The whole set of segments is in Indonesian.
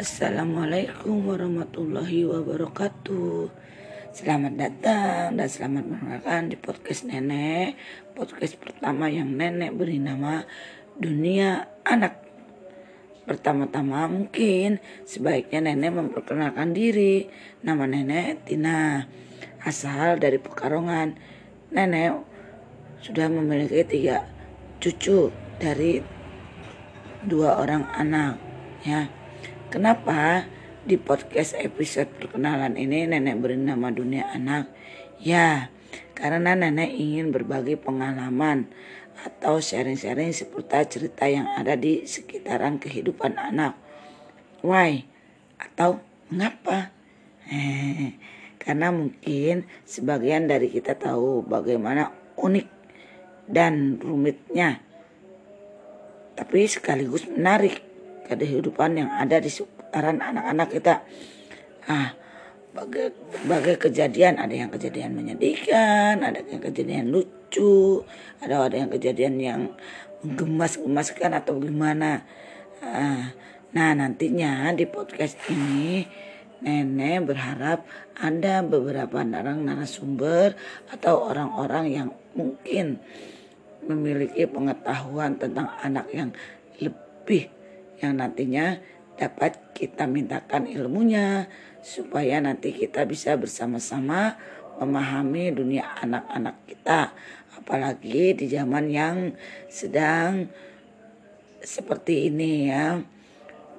Assalamualaikum warahmatullahi wabarakatuh. Selamat datang dan selamat mendengarkan di podcast nenek. Podcast pertama yang nenek beri nama Dunia Anak. Pertama-tama mungkin sebaiknya nenek memperkenalkan diri. Nama nenek Tina. Asal dari Pekalongan. Nenek sudah memiliki tiga cucu dari dua orang anak ya Kenapa di podcast episode perkenalan ini nenek beri nama dunia anak? Ya, karena nenek ingin berbagi pengalaman atau sharing-sharing seputar cerita yang ada di sekitaran kehidupan anak. Why? Atau mengapa? Eh, karena mungkin sebagian dari kita tahu bagaimana unik dan rumitnya, tapi sekaligus menarik kehidupan yang ada di seputaran anak-anak kita. Ah, bagai, bagai kejadian ada yang kejadian menyedihkan, ada yang kejadian lucu, ada ada yang kejadian yang menggemas-gemaskan atau gimana. Ah, nah nantinya di podcast ini nenek berharap ada beberapa orang narasumber atau orang-orang yang mungkin memiliki pengetahuan tentang anak yang lebih yang nantinya dapat kita mintakan ilmunya supaya nanti kita bisa bersama-sama memahami dunia anak-anak kita. Apalagi di zaman yang sedang seperti ini ya.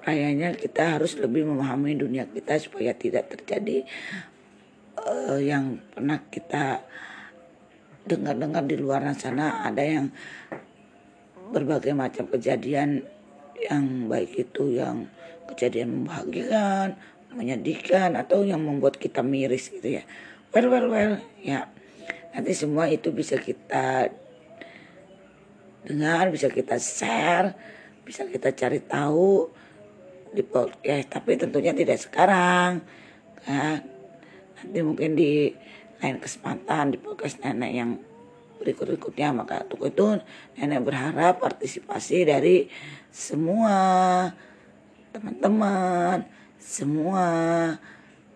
Kayaknya kita harus lebih memahami dunia kita supaya tidak terjadi uh, yang pernah kita dengar-dengar di luar sana. Ada yang berbagai macam kejadian yang baik itu yang kejadian membahagiakan, menyedihkan atau yang membuat kita miris gitu ya. Well well well ya. Nanti semua itu bisa kita dengar, bisa kita share, bisa kita cari tahu di podcast, tapi tentunya tidak sekarang. Ya. Nanti mungkin di lain kesempatan di podcast nenek yang berikut-berikutnya maka untuk itu nenek berharap partisipasi dari semua teman-teman semua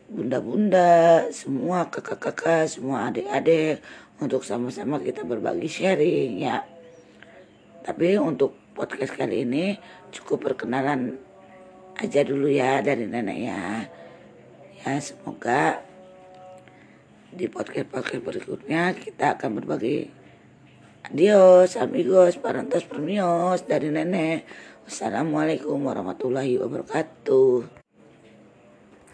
bunda-bunda semua kakak-kakak semua adik-adik untuk sama-sama kita berbagi sharing ya. Tapi untuk podcast kali ini cukup perkenalan aja dulu ya dari nenek ya. Ya semoga di podcast-podcast berikutnya kita akan berbagi adios amigos parantos permios dari nenek. Wassalamualaikum warahmatullahi wabarakatuh